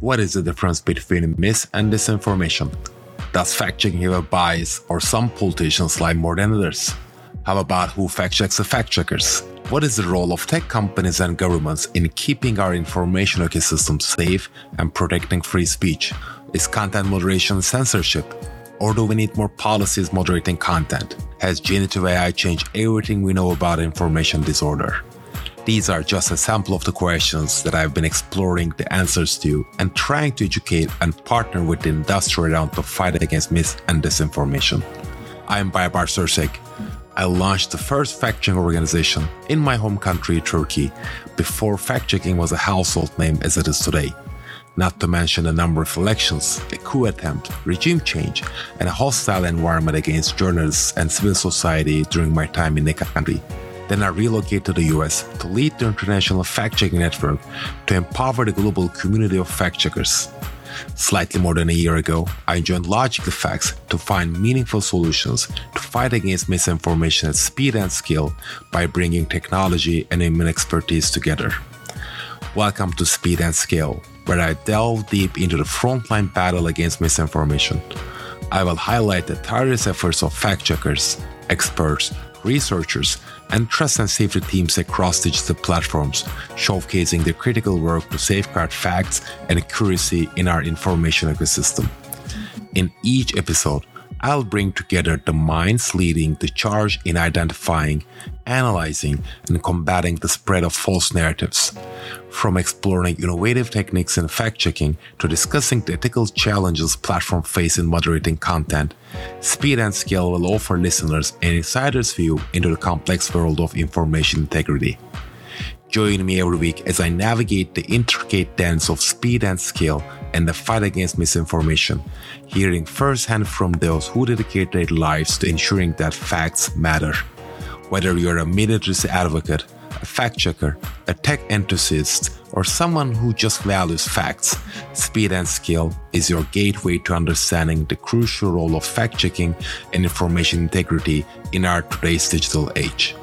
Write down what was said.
What is the difference between mis and disinformation? Does fact checking have a bias or some politicians lie more than others? How about who fact checks the fact checkers? What is the role of tech companies and governments in keeping our information ecosystem safe and protecting free speech? Is content moderation censorship? Or do we need more policies moderating content? Has generative AI changed everything we know about information disorder? These are just a sample of the questions that I've been exploring the answers to and trying to educate and partner with the industry around the fight against mis and disinformation. I'm Baybars Orsek. I launched the first fact checking organization in my home country, Turkey, before fact checking was a household name as it is today. Not to mention a number of elections, a coup attempt, regime change, and a hostile environment against journalists and civil society during my time in the country. Then I relocated to the US to lead the international fact checking network to empower the global community of fact checkers. Slightly more than a year ago, I joined Logically Facts to find meaningful solutions to fight against misinformation at speed and scale by bringing technology and human expertise together. Welcome to Speed and Scale, where I delve deep into the frontline battle against misinformation. I will highlight the tireless efforts of fact checkers, experts, researchers, and trust and safety teams across digital platforms, showcasing the critical work to safeguard facts and accuracy in our information ecosystem. In each episode, I'll bring together the minds leading the charge in identifying, analyzing, and combating the spread of false narratives. From exploring innovative techniques in fact checking to discussing the ethical challenges platforms face in moderating content, Speed and Scale will offer listeners an insider's view into the complex world of information integrity. Join me every week as I navigate the intricate dance of speed and scale and the fight against misinformation, hearing firsthand from those who dedicate their lives to ensuring that facts matter. Whether you're a military advocate, a fact checker, a tech enthusiast, or someone who just values facts, speed and scale is your gateway to understanding the crucial role of fact checking and information integrity in our today's digital age.